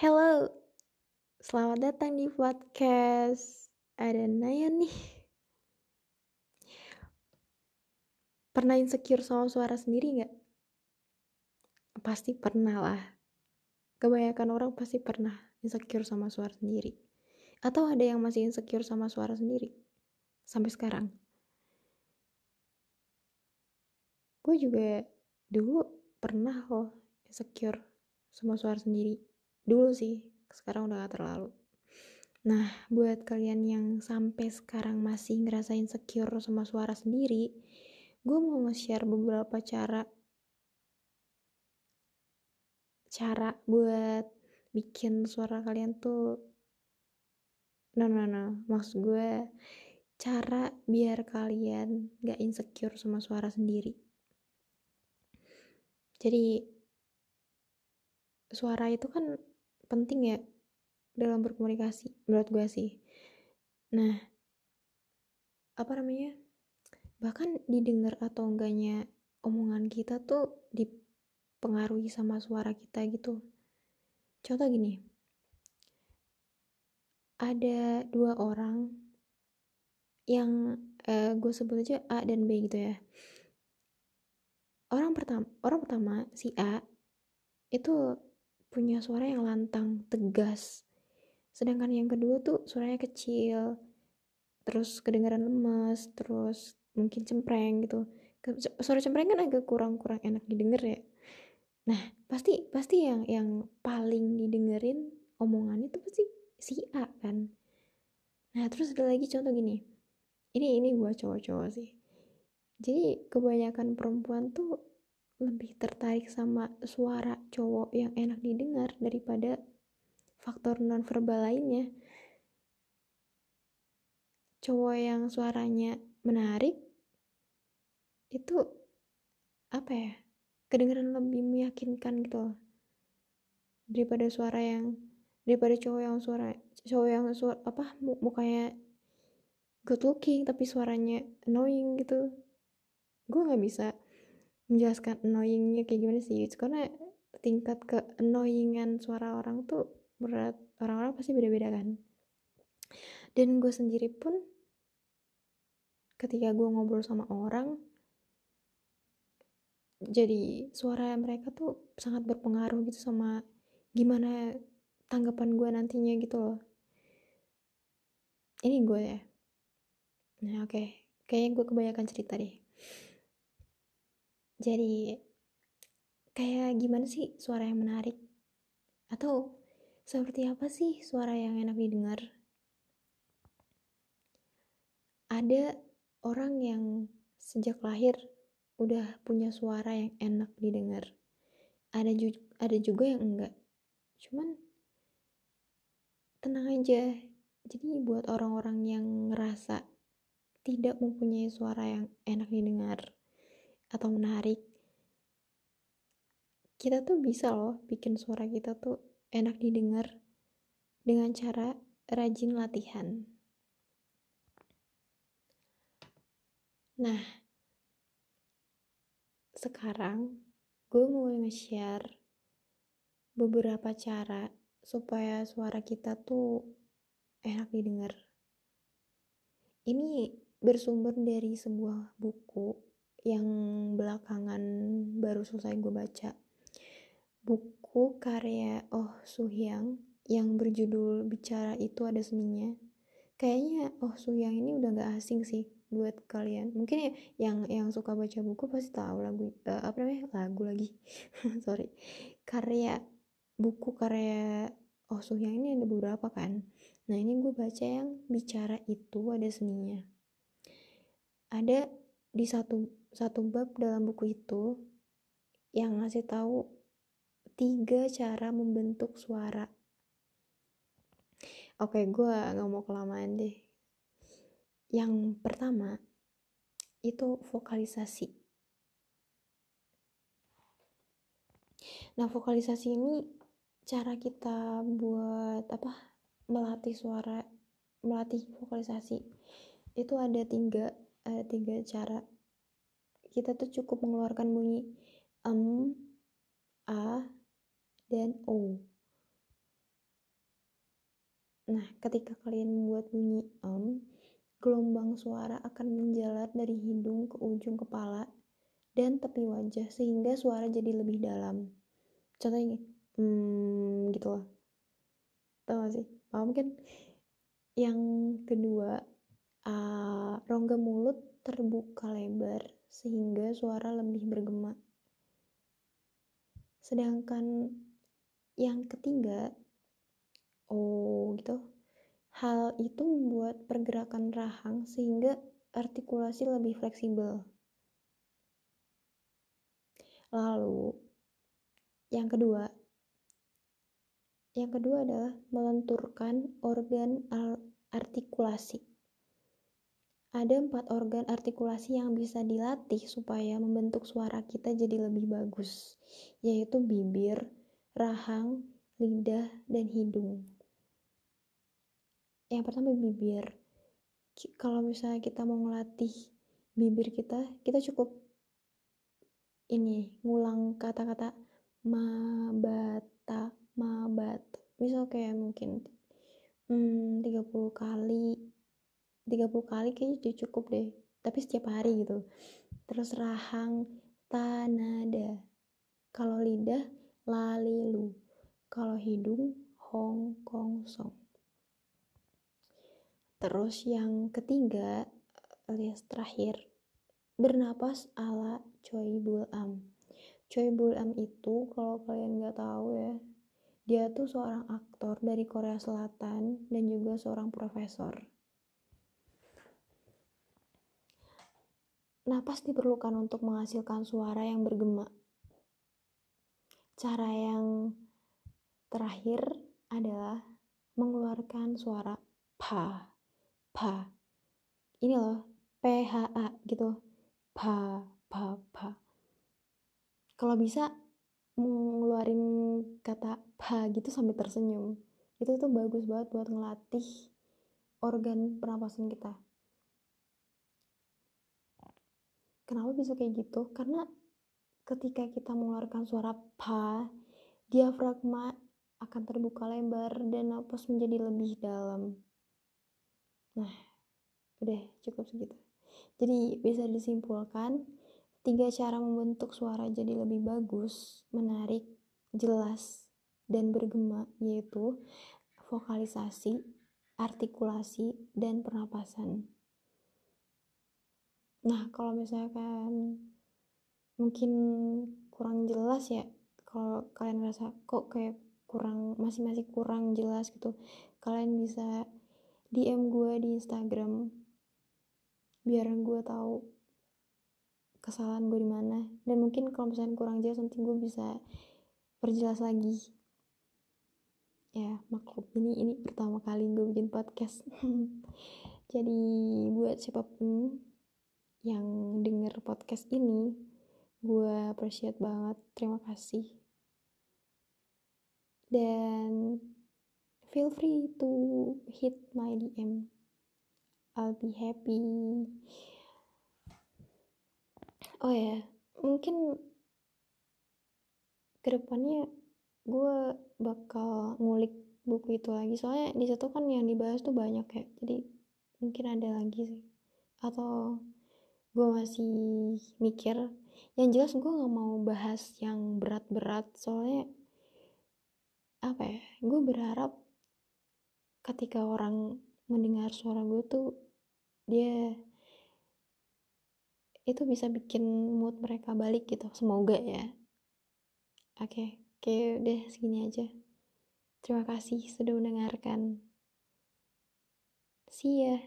Hello, selamat datang di podcast. Ada Naya nih. Pernah insecure sama suara sendiri gak? Pasti pernah lah. Kebanyakan orang pasti pernah insecure sama suara sendiri. Atau ada yang masih insecure sama suara sendiri? Sampai sekarang. Gue juga dulu pernah loh insecure sama suara sendiri dulu sih sekarang udah gak terlalu. Nah buat kalian yang sampai sekarang masih ngerasain secure sama suara sendiri gue mau nge-share beberapa cara cara buat bikin suara kalian tuh no no no. Maksud gue cara biar kalian gak insecure sama suara sendiri. Jadi suara itu kan penting ya dalam berkomunikasi menurut gue sih. Nah apa namanya bahkan didengar atau enggaknya omongan kita tuh dipengaruhi sama suara kita gitu. Contoh gini ada dua orang yang eh, gue sebut aja A dan B gitu ya. Orang pertama orang pertama si A itu punya suara yang lantang, tegas. Sedangkan yang kedua tuh suaranya kecil, terus kedengaran lemes, terus mungkin cempreng gitu. Suara cempreng kan agak kurang-kurang enak didengar ya. Nah, pasti pasti yang yang paling didengerin omongan itu pasti si A kan. Nah, terus ada lagi contoh gini. Ini ini gua cowok-cowok sih. Jadi kebanyakan perempuan tuh lebih tertarik sama suara cowok yang enak didengar daripada faktor nonverbal lainnya. Cowok yang suaranya menarik itu apa ya? Kedengaran lebih meyakinkan gitu loh. Daripada suara yang daripada cowok yang suara cowok yang suara apa mukanya good looking tapi suaranya annoying gitu. Gue nggak bisa menjelaskan annoyingnya kayak gimana sih? Karena tingkat ke annoyingan suara orang tuh berat. Orang-orang pasti beda-beda kan? Dan gue sendiri pun ketika gue ngobrol sama orang jadi suara mereka tuh sangat berpengaruh gitu sama gimana tanggapan gue nantinya gitu loh. Ini gue ya. Nah oke. Okay. kayaknya gue kebanyakan cerita deh jadi kayak gimana sih suara yang menarik? Atau seperti apa sih suara yang enak didengar? Ada orang yang sejak lahir udah punya suara yang enak didengar. Ada juga ada juga yang enggak. Cuman tenang aja. Jadi buat orang-orang yang ngerasa tidak mempunyai suara yang enak didengar atau menarik. Kita tuh bisa loh bikin suara kita tuh enak didengar dengan cara rajin latihan. Nah sekarang gue mau nge-share beberapa cara supaya suara kita tuh enak didengar. Ini bersumber dari sebuah buku yang belakangan baru selesai gue baca. Buku karya Oh Suhyang yang berjudul bicara itu ada seninya kayaknya Oh Suhyang ini udah gak asing sih buat kalian. Mungkin ya yang yang suka baca buku pasti tahu lagu uh, apa namanya? Lagu lagi. Sorry. Karya buku karya Oh Suhyang ini ada beberapa kan. Nah ini gue baca yang bicara itu ada seninya ada di satu satu bab dalam buku itu yang ngasih tahu tiga cara membentuk suara. Oke, gue gak mau kelamaan deh. Yang pertama itu vokalisasi. Nah, vokalisasi ini cara kita buat apa? Melatih suara, melatih vokalisasi. Itu ada tiga, ada tiga cara kita tuh cukup mengeluarkan bunyi em, a, dan o. Nah, ketika kalian membuat bunyi om, gelombang suara akan menjalar dari hidung ke ujung kepala dan tepi wajah sehingga suara jadi lebih dalam. Contohnya hmm, gitu loh. Tahu gak sih? Paham kan? Yang kedua, uh, rongga mulut terbuka lebar sehingga suara lebih bergema. Sedangkan yang ketiga, oh gitu. Hal itu membuat pergerakan rahang sehingga artikulasi lebih fleksibel. Lalu yang kedua yang kedua adalah melenturkan organ artikulasi ada empat organ artikulasi yang bisa dilatih supaya membentuk suara kita jadi lebih bagus, yaitu bibir, rahang, lidah, dan hidung. Yang pertama bibir. Kalau misalnya kita mau ngelatih bibir kita kita cukup ini ngulang kata-kata mabata mabata misal kayak mungkin hmm, 30 kali 30 kali kayaknya cukup deh. Tapi setiap hari gitu. Terus rahang tanada. Kalau lidah lalilu kalau hidung hong kong song. Terus yang ketiga, alias terakhir, bernapas ala Choi Bul Am. Choi Bul Am itu kalau kalian nggak tahu ya, dia tuh seorang aktor dari Korea Selatan dan juga seorang profesor. Napas diperlukan untuk menghasilkan suara yang bergema. Cara yang terakhir adalah mengeluarkan suara pa pa ini loh PHA gitu. Pa pa pa kalau bisa ngeluarin kata pa gitu sampai tersenyum. Itu tuh bagus banget buat ngelatih organ pernapasan kita kenapa bisa kayak gitu karena ketika kita mengeluarkan suara pa diafragma akan terbuka lebar dan napas menjadi lebih dalam Nah, udah cukup segitu. Jadi bisa disimpulkan tiga cara membentuk suara jadi lebih bagus, menarik, jelas, dan bergema yaitu vokalisasi, artikulasi, dan pernapasan. Nah, kalau misalkan mungkin kurang jelas ya, kalau kalian ngerasa kok kayak kurang masih masih kurang jelas gitu, kalian bisa DM gue di Instagram biar gue tahu kesalahan gue di mana. Dan mungkin kalau misalnya kurang jelas nanti gue bisa perjelas lagi. Ya maklum ini ini pertama kali gue bikin podcast. Jadi buat siapa pun yang denger podcast ini gue appreciate banget. Terima kasih. Dan feel free to hit my DM. I'll be happy. Oh ya, mungkin ke depannya gue bakal ngulik buku itu lagi. Soalnya di situ kan yang dibahas tuh banyak ya. Jadi mungkin ada lagi sih. Atau gue masih mikir yang jelas gue nggak mau bahas yang berat-berat soalnya apa ya gue berharap ketika orang mendengar suara gue tuh dia itu bisa bikin mood mereka balik gitu semoga ya. Oke okay. okay, udah segini aja. Terima kasih sudah mendengarkan. See ya